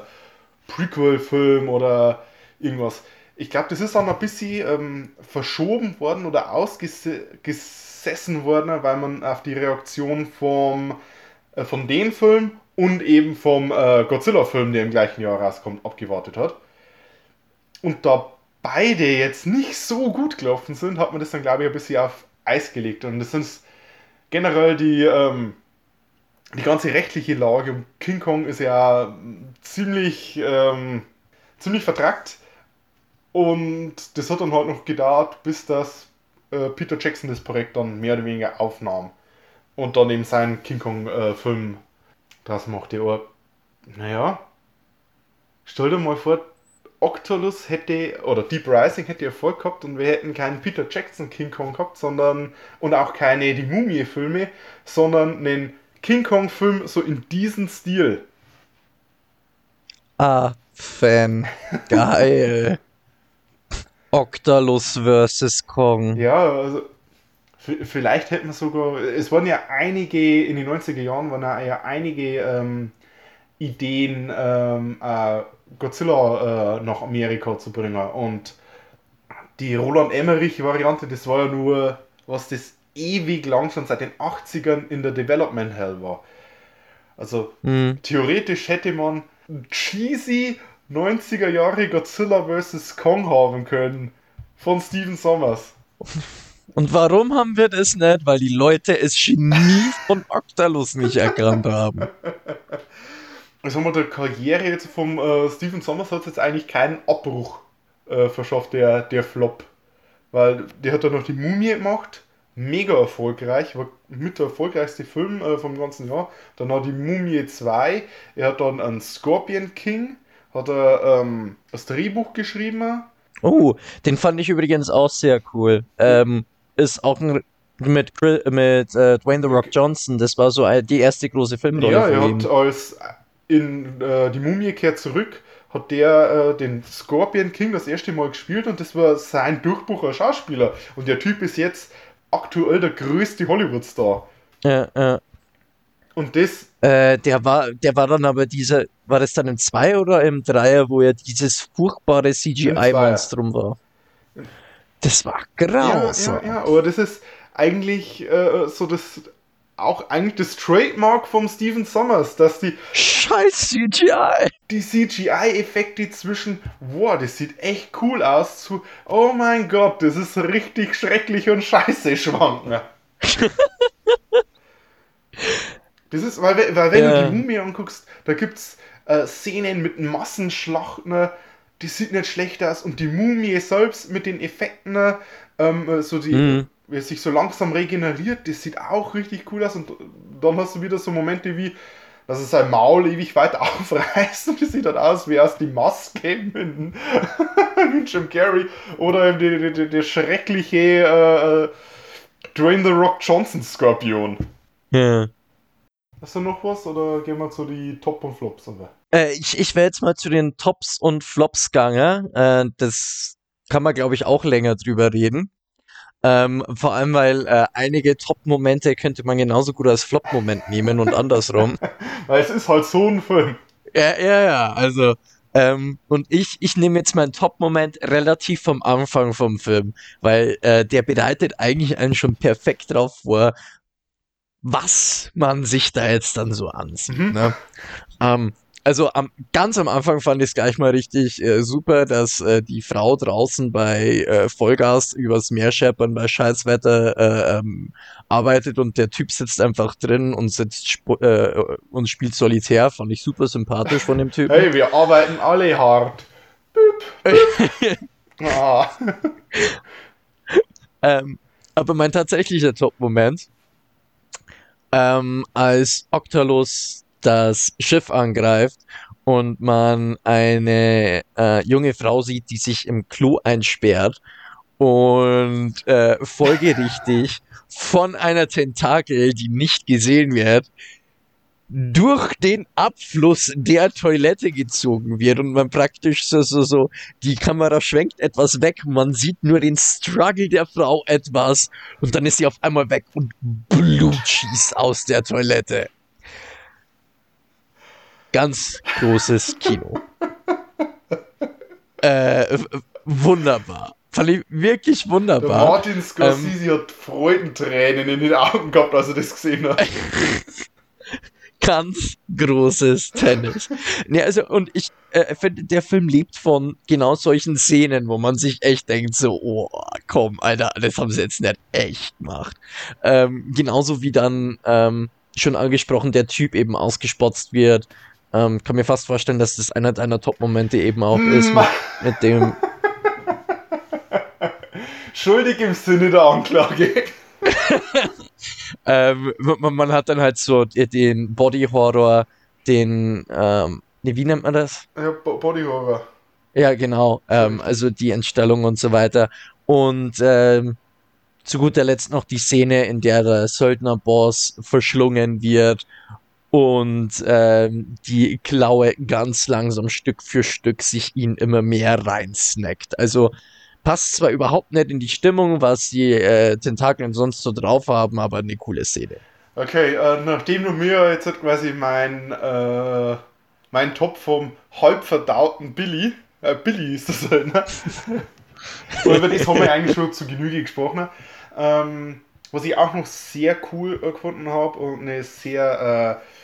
Prequel-Film oder irgendwas. Ich glaube, das ist dann ein bisschen ähm, verschoben worden oder ausgesessen worden, weil man auf die Reaktion vom, äh, von dem Film und eben vom äh, Godzilla-Film, der im gleichen Jahr rauskommt, abgewartet hat. Und da beide jetzt nicht so gut gelaufen sind, hat man das dann, glaube ich, ein bisschen auf Eis gelegt. Und das sind generell die, ähm, die ganze rechtliche Lage um King Kong ist ja ziemlich, ähm, ziemlich vertrackt. Und das hat dann halt noch gedauert, bis das äh, Peter Jackson das Projekt dann mehr oder weniger aufnahm. Und dann eben seinen King Kong-Film draus machte. Aber, naja, stell dir mal vor, Octolus hätte, oder Deep Rising hätte Erfolg gehabt und wir hätten keinen Peter Jackson King Kong gehabt, sondern, und auch keine Die Mumie-Filme, sondern einen King Kong-Film so in diesem Stil. Ah, Fan. Geil. Octalus vs. Kong. Ja, also vielleicht hätten wir sogar, es waren ja einige, in den 90er Jahren waren ja einige ähm, Ideen, ähm, äh, Godzilla äh, nach Amerika zu bringen. Und die Roland Emmerich-Variante, das war ja nur, was das ewig lang schon seit den 80ern in der Development Hell war. Also Hm. theoretisch hätte man cheesy 90er Jahre Godzilla vs. Kong haben können von Steven Sommers. Und warum haben wir das nicht? Weil die Leute es Genie von Octalus nicht erkannt haben. [LAUGHS] Also haben wir der Karriere jetzt vom äh, Steven Sommers hat jetzt eigentlich keinen Abbruch äh, verschafft, der, der Flop. Weil der hat dann noch die Mumie gemacht, mega erfolgreich, war mit der erfolgreichste Film äh, vom ganzen Jahr. Dann hat die Mumie 2, er hat dann einen Scorpion King, hat er ähm, das Drehbuch geschrieben. Oh, den fand ich übrigens auch sehr cool. Ähm, ist auch ein, mit, mit äh, Dwayne The Rock Johnson. Das war so die erste große Filmrolle Ja, er hat als in äh, die Mumie kehrt zurück, hat der äh, den Scorpion King das erste Mal gespielt und das war sein Durchbruch als Schauspieler. Und der Typ ist jetzt aktuell der größte Hollywood-Star. Ja, ja. Und das, Äh, der war, der war dann aber dieser, war das dann im 2 oder im 3er, wo er dieses furchtbare CGI-Monstrum war? Das war ja, grausam. ja, ja, aber das ist eigentlich äh, so das, auch eigentlich das Trademark vom Steven Sommers, dass die, Scheiß CGI! die CGI-Effekte zwischen, wow, das sieht echt cool aus, zu, oh mein Gott, das ist richtig schrecklich und scheiße schwanken. [LAUGHS] Das ist, weil, we- weil wenn Ja. du die Mumie anguckst, da gibt's äh, Szenen mit Massenschlachten, äh, die sieht nicht schlecht aus und die Mumie selbst mit den Effekten, äh, ähm, äh, so die, Mhm. Wie es sich so langsam regeneriert, das sieht auch richtig cool aus und dann hast du wieder so Momente wie, dass es sein Maul ewig weit [LAUGHS] aufreißt und das sieht dann aus wie aus die Maske [LAUGHS] mit, [LAUGHS] mit Jim Carrey oder der schreckliche äh, äh, Dwayne The Rock Johnson Skorpion. Ja. Hast du noch was oder gehen wir zu die Top und Flops? Oder? Äh, ich ich wäre jetzt mal zu den Tops und Flops gegangen. Äh, das kann man, glaube ich, auch länger drüber reden. Ähm, vor allem, weil äh, einige Top-Momente könnte man genauso gut als Flop-Moment nehmen und andersrum. [LAUGHS] Weil es ist halt so ein Film. Ja, ja, ja, also. Ähm, und ich, ich nehme jetzt meinen Top-Moment relativ vom Anfang vom Film, weil äh, der bereitet eigentlich einen schon perfekt drauf vor, was man sich da jetzt dann so ansieht. Mhm. Ne? Ähm, also am, ganz am Anfang fand ich es gleich mal richtig äh, super, dass äh, die Frau draußen bei äh, Vollgas übers Meer scheppern bei Scheißwetter äh, ähm, arbeitet und der Typ sitzt einfach drin und sitzt äh, und spielt Solitär. Fand ich super sympathisch von dem Typen. Hey, wir arbeiten alle hart. Büp. [LAUGHS] ah. [LAUGHS] Ähm, aber mein tatsächlicher Top-Moment, ähm, als Octalus das Schiff angreift und man eine äh, junge Frau sieht, die sich im Klo einsperrt und äh, folgerichtig von einer Tentakel, die nicht gesehen wird, durch den Abfluss der Toilette gezogen wird und man praktisch so, so, so, die Kamera schwenkt etwas weg, man sieht nur den Struggle der Frau etwas und dann ist sie auf einmal weg und Blut schießt aus der Toilette. Ganz großes Kino. [LAUGHS] äh, wunderbar. Fand ich wirklich Der wunderbar. Martin Scorsese hat Freudentränen in den Augen gehabt, als er das gesehen hat. [LAUGHS] ganz großes Tennis. Nee, also, und ich äh, finde, der Film lebt von genau solchen Szenen, wo man sich echt denkt, so, oh, komm, Alter, das haben sie jetzt nicht echt gemacht. Ähm, genauso wie dann, ähm, schon angesprochen, der Typ eben ausgespotzt wird. Ähm, kann mir fast vorstellen, dass das einer deiner Top-Momente eben auch ist, mit, mit dem [LAUGHS] schuldig im Sinne der Anklage. [LAUGHS] Ähm, man, man hat dann halt so den Body Horror, den, ähm, nee, wie nennt man das? Ja, Bo- Body Horror. Ja, genau. Ähm, also die Entstellung und so weiter. Und ähm, zu guter Letzt noch die Szene, in der der Söldnerboss verschlungen wird und ähm, die Klaue ganz langsam Stück für Stück sich ihn immer mehr reinsnackt. Also passt zwar überhaupt nicht in die Stimmung, was die äh, Tentakeln sonst so drauf haben, aber eine coole Szene. Okay, äh, nachdem du mir jetzt halt quasi mein, äh, mein Top vom halb verdauten Billy, äh, Billy ist das halt, ne? [LAUGHS] Über das haben wir eigentlich schon zu Genüge gesprochen. Ähm, was ich auch noch sehr cool gefunden habe und eine sehr äh,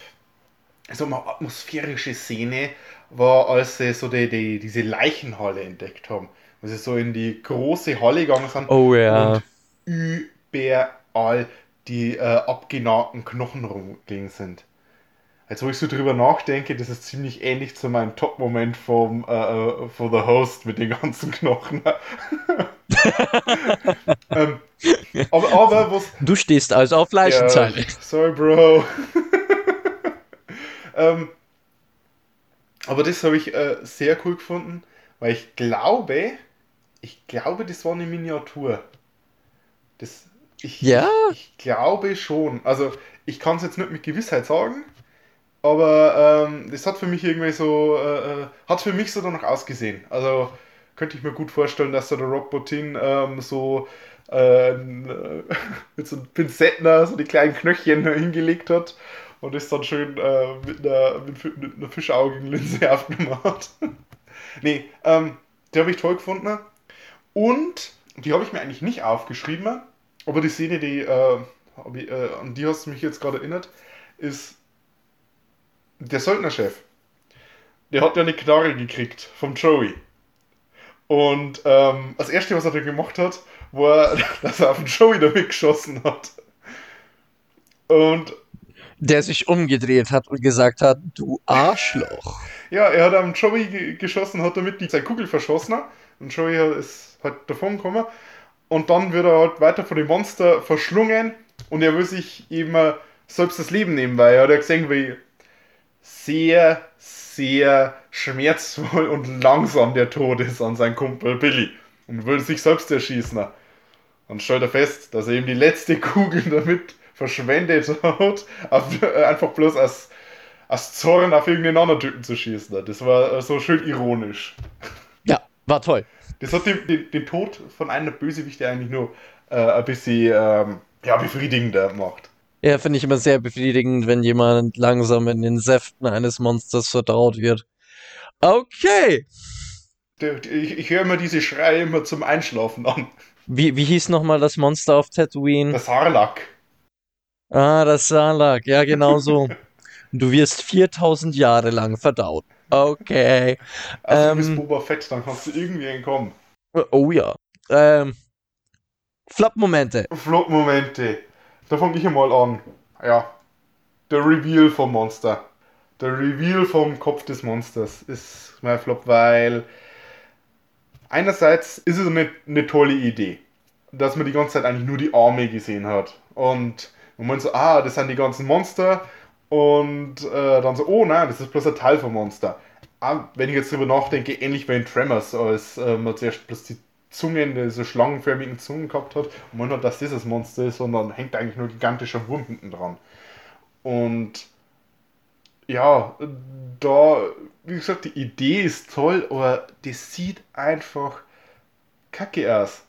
so eine atmosphärische Szene war, als sie so die, die, diese Leichenhalle entdeckt haben. Als sie so in die große Halle gegangen sind Oh ja. und überall die äh, abgenagten Knochen rumgelegen sind. Jetzt, wo ich so drüber nachdenke, das ist ziemlich ähnlich zu meinem Top-Moment vom äh, äh, von The Host mit den ganzen Knochen. [LAUGHS] [LAUGHS] ähm, aber, aber was, Du stehst also auf Leichenteile. ja, sorry, Bro. Ähm, aber das habe ich äh, sehr cool gefunden, weil ich glaube, ich glaube, das war eine Miniatur. Das, ich, Ja? ich, ich glaube schon. Also, ich kann es jetzt nicht mit Gewissheit sagen, aber ähm, das hat für mich irgendwie so, äh, äh, hat für mich so danach ausgesehen. Also, könnte ich mir gut vorstellen, dass da der Rob Bottin ähm, so äh, [LAUGHS] mit so Pinzetten da so die kleinen Knöchchen hingelegt hat und das dann schön äh, mit, einer, mit, einer Fischaugenlinse aufgenommen [LAUGHS] hat. nee, ähm, die habe ich toll gefunden. Und die habe ich mir eigentlich nicht aufgeschrieben, aber die Szene, die, äh, ich, äh, an die hast du mich jetzt gerade erinnert, ist der Söldnerchef. Der hat ja eine Knarre gekriegt vom Joey. Und ähm, das erste, was er da gemacht hat, war, [LAUGHS] dass er auf den Joey damit geschossen hat. Und Der sich umgedreht hat und gesagt hat, du Arschloch. ja, er hat am Joey ge- geschossen, hat damit die seine Kugel verschossen. Und Joey ist halt davon gekommen. Und dann wird er halt weiter von dem Monster verschlungen. Und er will sich eben äh, selbst das Leben nehmen, weil er hat ja gesehen, wie sehr, sehr schmerzvoll und langsam der Tod ist an seinen Kumpel Billy. Und will sich selbst erschießen. Dann stellt er fest, dass er eben die letzte Kugel [LAUGHS] damit verschwendet hat, auf, äh, einfach bloß als, als Zorn auf irgendeinen anderen Typen zu schießen. Das war äh, so schön ironisch. Ja, war toll. Das hat den, den, den Tod von einer Bösewichte eigentlich nur äh, ein bisschen ähm, ja, befriedigender gemacht. Ja, finde ich immer sehr befriedigend, wenn jemand langsam in den Säften eines Monsters verdaut wird. Okay. Ich, ich höre immer diese Schreie immer zum Einschlafen an. Wie, wie hieß nochmal das Monster auf Tatooine? Das Harlack. Ah, das Salak. Ja, genau so. Du wirst 4000 Jahre lang verdaut. Okay. Also du Ähm. bist Boba Fett, dann kannst du irgendwie entkommen. Oh ja. Ähm. Flop-Momente. Flop-Momente. Da fange ich einmal an. Ja. Der Reveal vom Monster. Der Reveal vom Kopf des Monsters ist mein Flop, weil einerseits ist es eine, eine tolle Idee, dass man die ganze Zeit eigentlich nur die Arme gesehen hat. Und man meint so, ah, das sind die ganzen Monster. Und äh, dann so, oh nein, das ist bloß ein Teil vom Monster. Ah, wenn ich jetzt drüber nachdenke, ähnlich wie in Tremors, als äh, man zuerst bloß die Zungen, diese schlangenförmigen Zungen gehabt hat und man hat, dass das das Monster ist, sondern hängt eigentlich nur gigantischer Wurm hinten dran. Und ja, da, wie gesagt, die Idee ist toll, aber das sieht einfach kacke aus.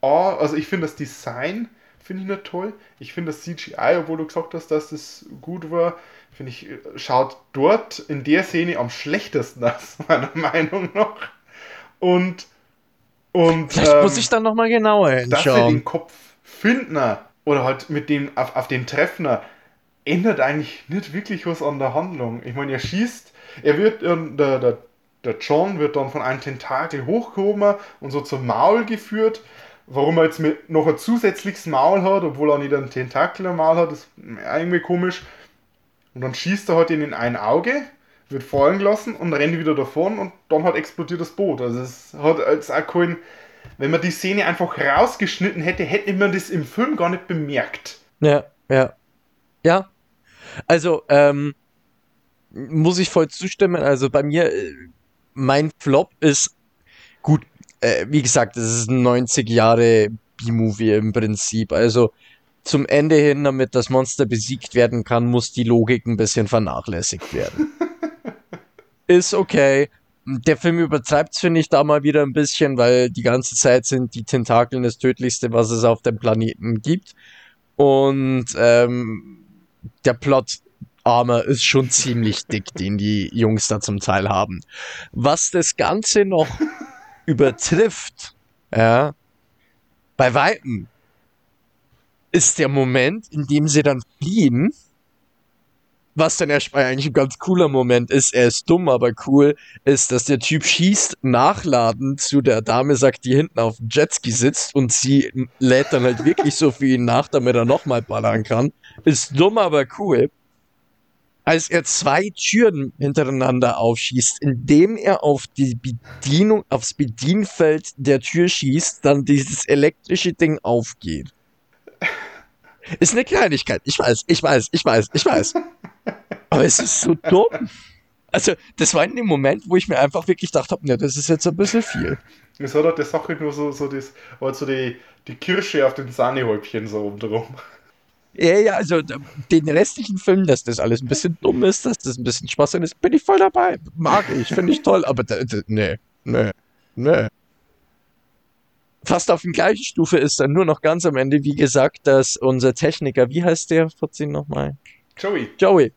Also ich finde das Design, finde ich nicht toll. Ich finde das CGI, obwohl du gesagt hast, dass das gut war, finde ich, schaut dort in der Szene am schlechtesten aus, [LAUGHS] meiner Meinung nach. Und, und Vielleicht ähm, muss ich dann nochmal genauer dass sie den hinschauen. Kopf finden oder halt mit dem auf, auf den Treffner ändert eigentlich nicht wirklich was an der Handlung. Ich meine, er schießt, er wird, ähm, der, der, der John wird dann von einem Tentakel hochgehoben und so zum Maul geführt. Warum er jetzt mit noch ein zusätzliches Maul hat, obwohl er nicht einen Tentakel am Maul hat, ist irgendwie komisch. Und dann schießt er halt ihn in ein Auge, wird fallen gelassen und rennt wieder davon und dann hat explodiert das Boot. Also es hat als auch kein, wenn man die Szene einfach rausgeschnitten hätte, hätte man das im Film gar nicht bemerkt. Ja, ja. Ja. Also, ähm, muss ich voll zustimmen. Also bei mir, äh, mein Flop ist gut, äh, wie gesagt, das ist ein 90 Jahre B-Movie im Prinzip. Also zum Ende hin, damit das Monster besiegt werden kann, muss die Logik ein bisschen vernachlässigt werden. [LAUGHS] ist okay. Der Film übertreibt es, finde ich, da mal wieder ein bisschen, weil die ganze Zeit sind die Tentakeln das Tödlichste, was es auf dem Planeten gibt. Und ähm, der Plot Armor ist schon ziemlich dick, den die Jungs da zum Teil haben. Was das Ganze noch [LAUGHS] übertrifft, ja, bei Weitem, ist der Moment, in dem sie dann fliehen was dann erstmal eigentlich ein ganz cooler Moment ist, er ist dumm, aber cool, ist, dass der Typ schießt, nachladen zu der Dame, sagt, die hinten auf dem Jetski sitzt und sie lädt dann halt wirklich so für ihn nach, damit er nochmal ballern kann. Ist dumm, aber cool. Als er zwei Türen hintereinander aufschießt, indem er auf die Bedienung, aufs Bedienfeld der Tür schießt, dann dieses elektrische Ding aufgeht. Ist eine Kleinigkeit. Ich weiß, ich weiß, ich weiß, ich weiß. Aber es ist so dumm. Also, das war in dem Moment, wo ich mir einfach wirklich gedacht habe, ne, das ist jetzt ein bisschen viel. Es war doch die Sache nur so, so, das, so die, die Kirsche auf den Sahnehäubchen so drum. Ja, ja, also den restlichen Film, dass das alles ein bisschen dumm ist, dass das ein bisschen Spaß ist, bin ich voll dabei. Mag ich, finde ich toll, aber ne, ne, ne. Fast auf der gleichen Stufe ist dann nur noch ganz am Ende, wie gesagt, dass unser Techniker, wie heißt der, 14 nochmal? Joey. Joey.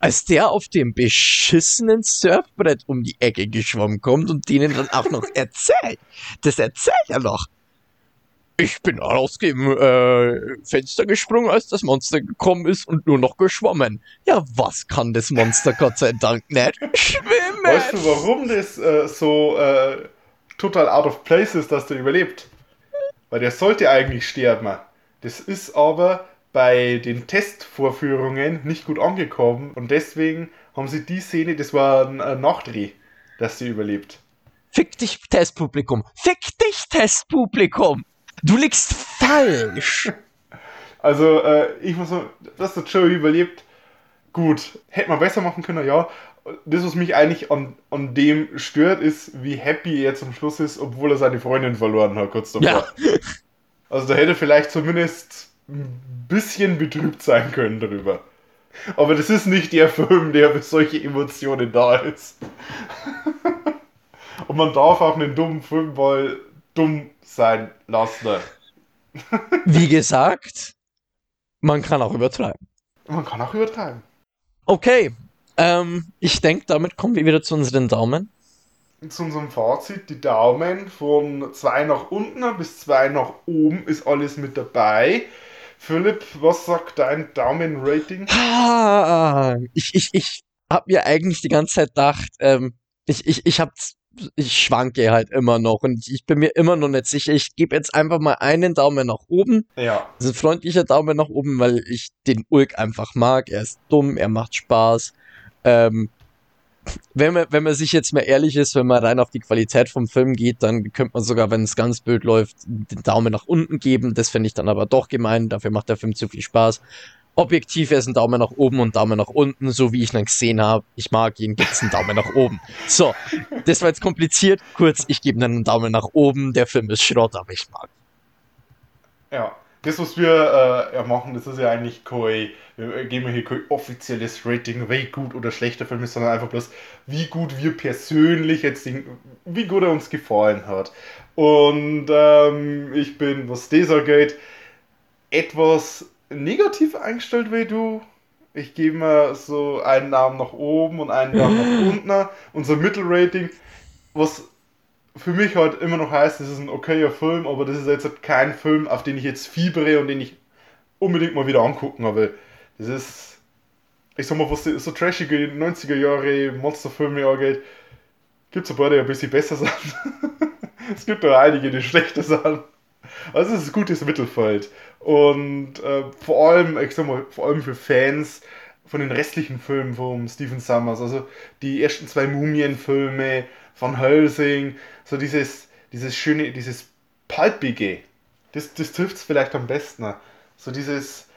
Als der auf dem beschissenen Surfbrett um die Ecke geschwommen kommt und denen dann auch noch erzählt, das erzählt er noch. Ich bin aus dem äh, Fenster gesprungen, als das Monster gekommen ist und nur noch geschwommen. Ja, was kann das Monster Gott sei Dank nicht? Schwimmen! Weißt du, warum das äh, so äh, total out of place ist, dass der überlebt? Weil der sollte eigentlich sterben. Das ist aber bei den Testvorführungen nicht gut angekommen und deswegen haben sie die Szene, das war ein Nachdreh, dass sie überlebt. Fick dich, Testpublikum! Fick dich, Testpublikum! Du liegst falsch! [LAUGHS] Also, äh, ich muss sagen, dass der Joey überlebt, gut. Hätte man besser machen können, ja. Das, was mich eigentlich an, an dem stört, ist, wie happy er zum Schluss ist, obwohl er seine Freundin verloren hat, kurz davor. Ja. [LAUGHS] Also, da hätte vielleicht zumindest ein bisschen betrübt sein können darüber. Aber das ist nicht der Film, der für solche Emotionen da ist. [LAUGHS] Und man darf auch einen dummen Film mal dumm sein lassen. [LAUGHS] Wie gesagt, man kann auch übertreiben. Man kann auch übertreiben. Okay, ähm, ich denke, damit kommen wir wieder zu unseren Daumen. Zu unserem Fazit, die Daumen von 2 nach unten bis 2 nach oben ist alles mit dabei. Philipp, was sagt dein Daumen-Rating? Ah, ich, ich, ich habe mir eigentlich die ganze Zeit gedacht, ähm, ich, ich, ich habe ich schwanke halt immer noch und ich bin mir immer noch nicht sicher. Ich gebe jetzt einfach mal einen Daumen nach oben. Ja. Das ist ein freundlicher Daumen nach oben, weil ich den Ulk einfach mag. Er ist dumm, er macht Spaß. Ähm, wenn man, wenn man sich jetzt mal ehrlich ist, wenn man rein auf die Qualität vom Film geht, dann könnte man sogar, wenn es ganz blöd läuft, den Daumen nach unten geben. Das finde ich dann aber doch gemein. Dafür macht der Film zu viel Spaß. Objektiv es ein Daumen nach oben und Daumen nach unten, so wie ich ihn gesehen habe. Ich mag ihn, gibt es einen Daumen nach oben. So, das war jetzt kompliziert. Kurz, ich gebe einen Daumen nach oben. Der Film ist Schrott, aber ich mag. Ja, das, was wir äh, machen, das ist ja eigentlich kein, wir geben hier kein offizielles Rating, wie gut oder schlechter Film ist, sondern einfach bloß, wie gut wir persönlich jetzt, den, wie gut er uns gefallen hat. Und ähm, ich bin, was dieser geht, etwas negativ eingestellt wie du. Ich gebe mir so einen Namen nach oben und einen Namen nach [LAUGHS] unten. Unser Mittelrating, was für mich halt immer noch heißt, das ist ein okayer Film, aber das ist jetzt halt kein Film, auf den ich jetzt fiebere und den ich unbedingt mal wieder angucken will. Das ist, ich sag mal, was so trashige 90er Jahre Monsterfilme angeht, gibt es ein paar, die ein bisschen besser sind. [LAUGHS] es gibt auch einige, die schlechter sind. Also es ist ein gutes Mittelfeld. Und äh, vor allem, ich sag mal, vor allem für Fans von den restlichen Filmen von Stephen Summers, also die ersten zwei Mumien-Filme, von Helsing, so dieses, dieses schöne, dieses palpige. Das, das trifft es vielleicht am besten. So dieses,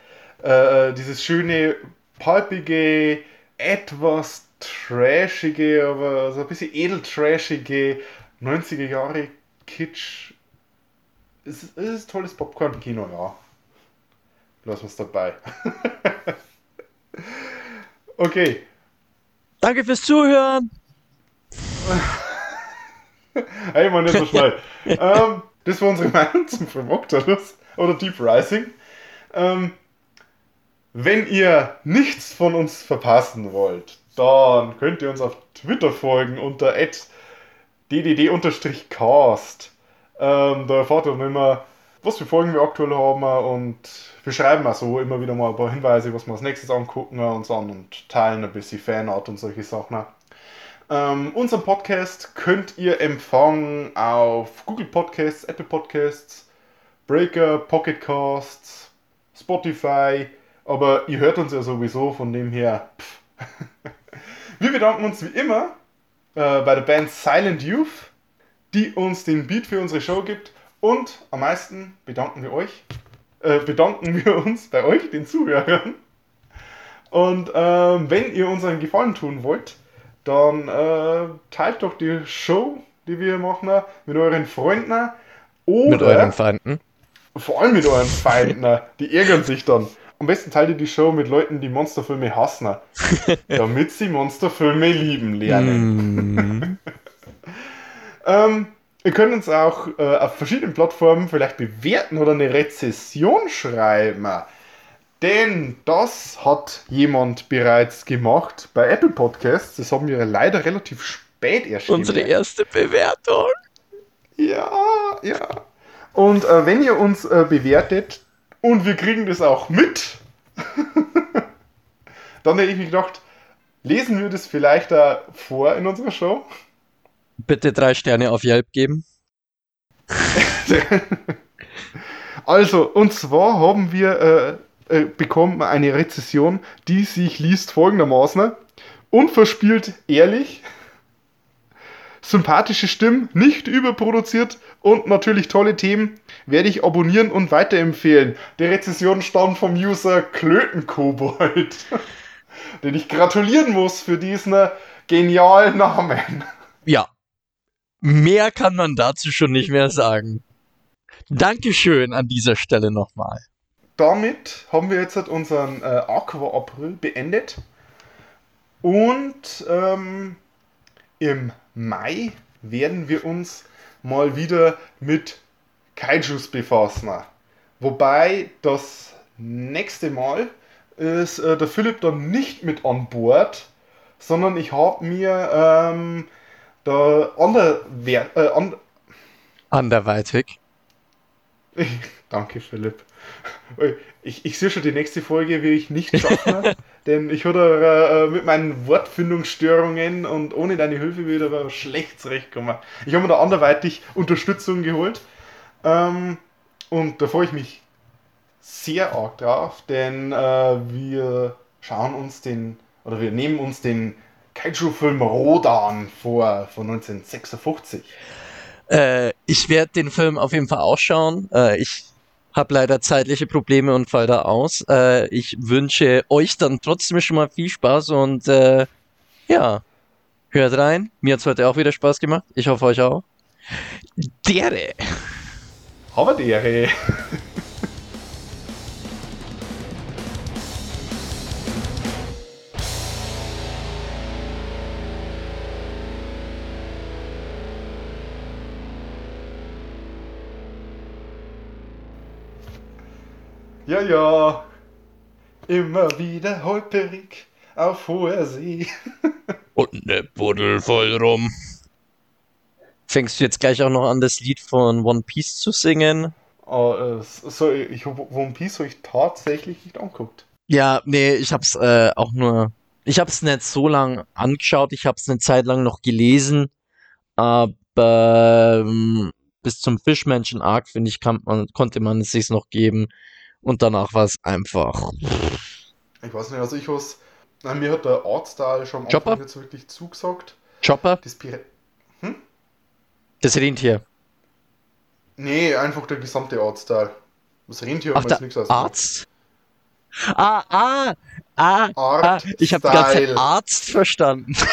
äh, dieses schöne, palpige, etwas trashige, aber so ein bisschen edeltrashige 90er Jahre Kitsch. Es ist, es ist tolles Popcorn-Kino, ja. Lassen wir es dabei. [LAUGHS] okay. Danke fürs Zuhören. [LAUGHS] Hey, man, nicht so schnell. ähm, das war unsere [LAUGHS] Meinung zum Octopus oder Deep Rising. Ähm, wenn ihr nichts von uns verpassen wollt, dann könnt ihr uns auf Twitter folgen unter ddd-cast. Ähm, da erfahrt ihr dann immer, was für Folgen wir aktuell haben und wir schreiben auch so immer wieder mal ein paar Hinweise, was wir als nächstes angucken und so und teilen ein bisschen Fanart und solche Sachen. Ähm, unseren Podcast könnt ihr empfangen auf Google Podcasts, Apple Podcasts, Breaker, Pocket Casts, Spotify, aber ihr hört uns ja sowieso, von dem her. Pff. [LAUGHS] Wir bedanken uns wie immer äh, bei der Band Silent Youth, die uns den Beat für unsere Show gibt. Und am meisten bedanken wir euch, äh, bedanken wir uns bei euch, den Zuhörern. Und ähm, wenn ihr uns einen Gefallen tun wollt, dann äh, teilt doch die Show, die wir machen, mit euren Freunden. Oder Mit euren Feinden. vor allem mit euren Feinden, die ärgern sich dann. Am besten teilt ihr die Show mit Leuten, die Monsterfilme hassen, [LAUGHS] damit sie Monsterfilme lieben lernen. Mm. [LAUGHS] Ähm, ihr könnt uns auch äh, auf verschiedenen Plattformen vielleicht bewerten oder eine Rezession schreiben. Denn das hat jemand bereits gemacht bei Apple Podcasts. Das haben wir leider relativ spät erst Unsere gemerkt. erste Bewertung. Ja, ja. Und äh, wenn ihr uns äh, bewertet und wir kriegen das auch mit, [LAUGHS] dann hätte ich mir gedacht, lesen wir das vielleicht da vor in unserer Show. Bitte drei Sterne auf Yelp geben. [LAUGHS] Also, und zwar haben wir äh, äh, bekommen eine Rezession, die sich liest folgendermaßen. Unverspielt ehrlich, sympathische Stimmen, nicht überproduziert und natürlich tolle Themen werde ich abonnieren und weiterempfehlen. Die Rezession stammt vom User Klötenkobold, [LAUGHS] den ich gratulieren muss für diesen genialen Namen. Ja. Mehr kann man dazu schon nicht mehr sagen. Dankeschön an dieser Stelle nochmal. damit haben wir jetzt halt unseren äh, Aqua April beendet. Und ähm, im Mai werden wir uns mal wieder mit Kaijus befassen. Wobei das nächste Mal ist äh, der Philipp dann nicht mit an Bord, sondern ich habe mir ähm, da anderwer äh, an Anderweitig. [LAUGHS] Danke, Philipp. Ich, ich sehe schon die nächste Folge, will ich nicht schaffen, [LAUGHS] denn ich hatte äh, mit meinen Wortfindungsstörungen und ohne deine Hilfe wieder aber schlecht zurechtkommen. Ich habe mir da anderweitig Unterstützung geholt ähm, und da freue ich mich sehr arg drauf, denn äh, wir schauen uns den, oder wir nehmen uns den Kaiju-Film Rodan vor, von 1956. Äh, ich werde den Film auf jeden Fall ausschauen. Äh, ich habe leider zeitliche Probleme und fall da aus. Äh, ich wünsche euch dann trotzdem schon mal viel Spaß und äh, ja, hört rein. Mir hat's heute auch wieder Spaß gemacht. Ich hoffe euch auch. Dere. Aber der, [LAUGHS] Ja, ja. Immer wieder holperig auf hoher See. [LAUGHS] Und ne Buddel voll rum. Fängst du jetzt gleich auch noch an, das Lied von One Piece zu singen? Oh, äh, so, ich habe One Piece habe ich tatsächlich nicht angeguckt. Ja, nee, ich hab's äh, auch nur. Ich hab's nicht so lang angeschaut, ich hab's eine Zeit lang noch gelesen, aber ähm, bis zum Fischmenschen Arc, finde ich, kann man, konnte man es sich noch geben. Und danach war es einfach. Ich weiß nicht, also ich was. Nein, mir hat der Artstyle schon am Chopper? Anfang jetzt wirklich zugesagt. Chopper, Das Pir das Rentier. Nee, einfach der gesamte Artstyle. Das Rentier Ach, der jetzt nichts aus. Arzt? Ah, ah, ah, ah. Ich habe die ganze. Arzt verstanden. [LAUGHS]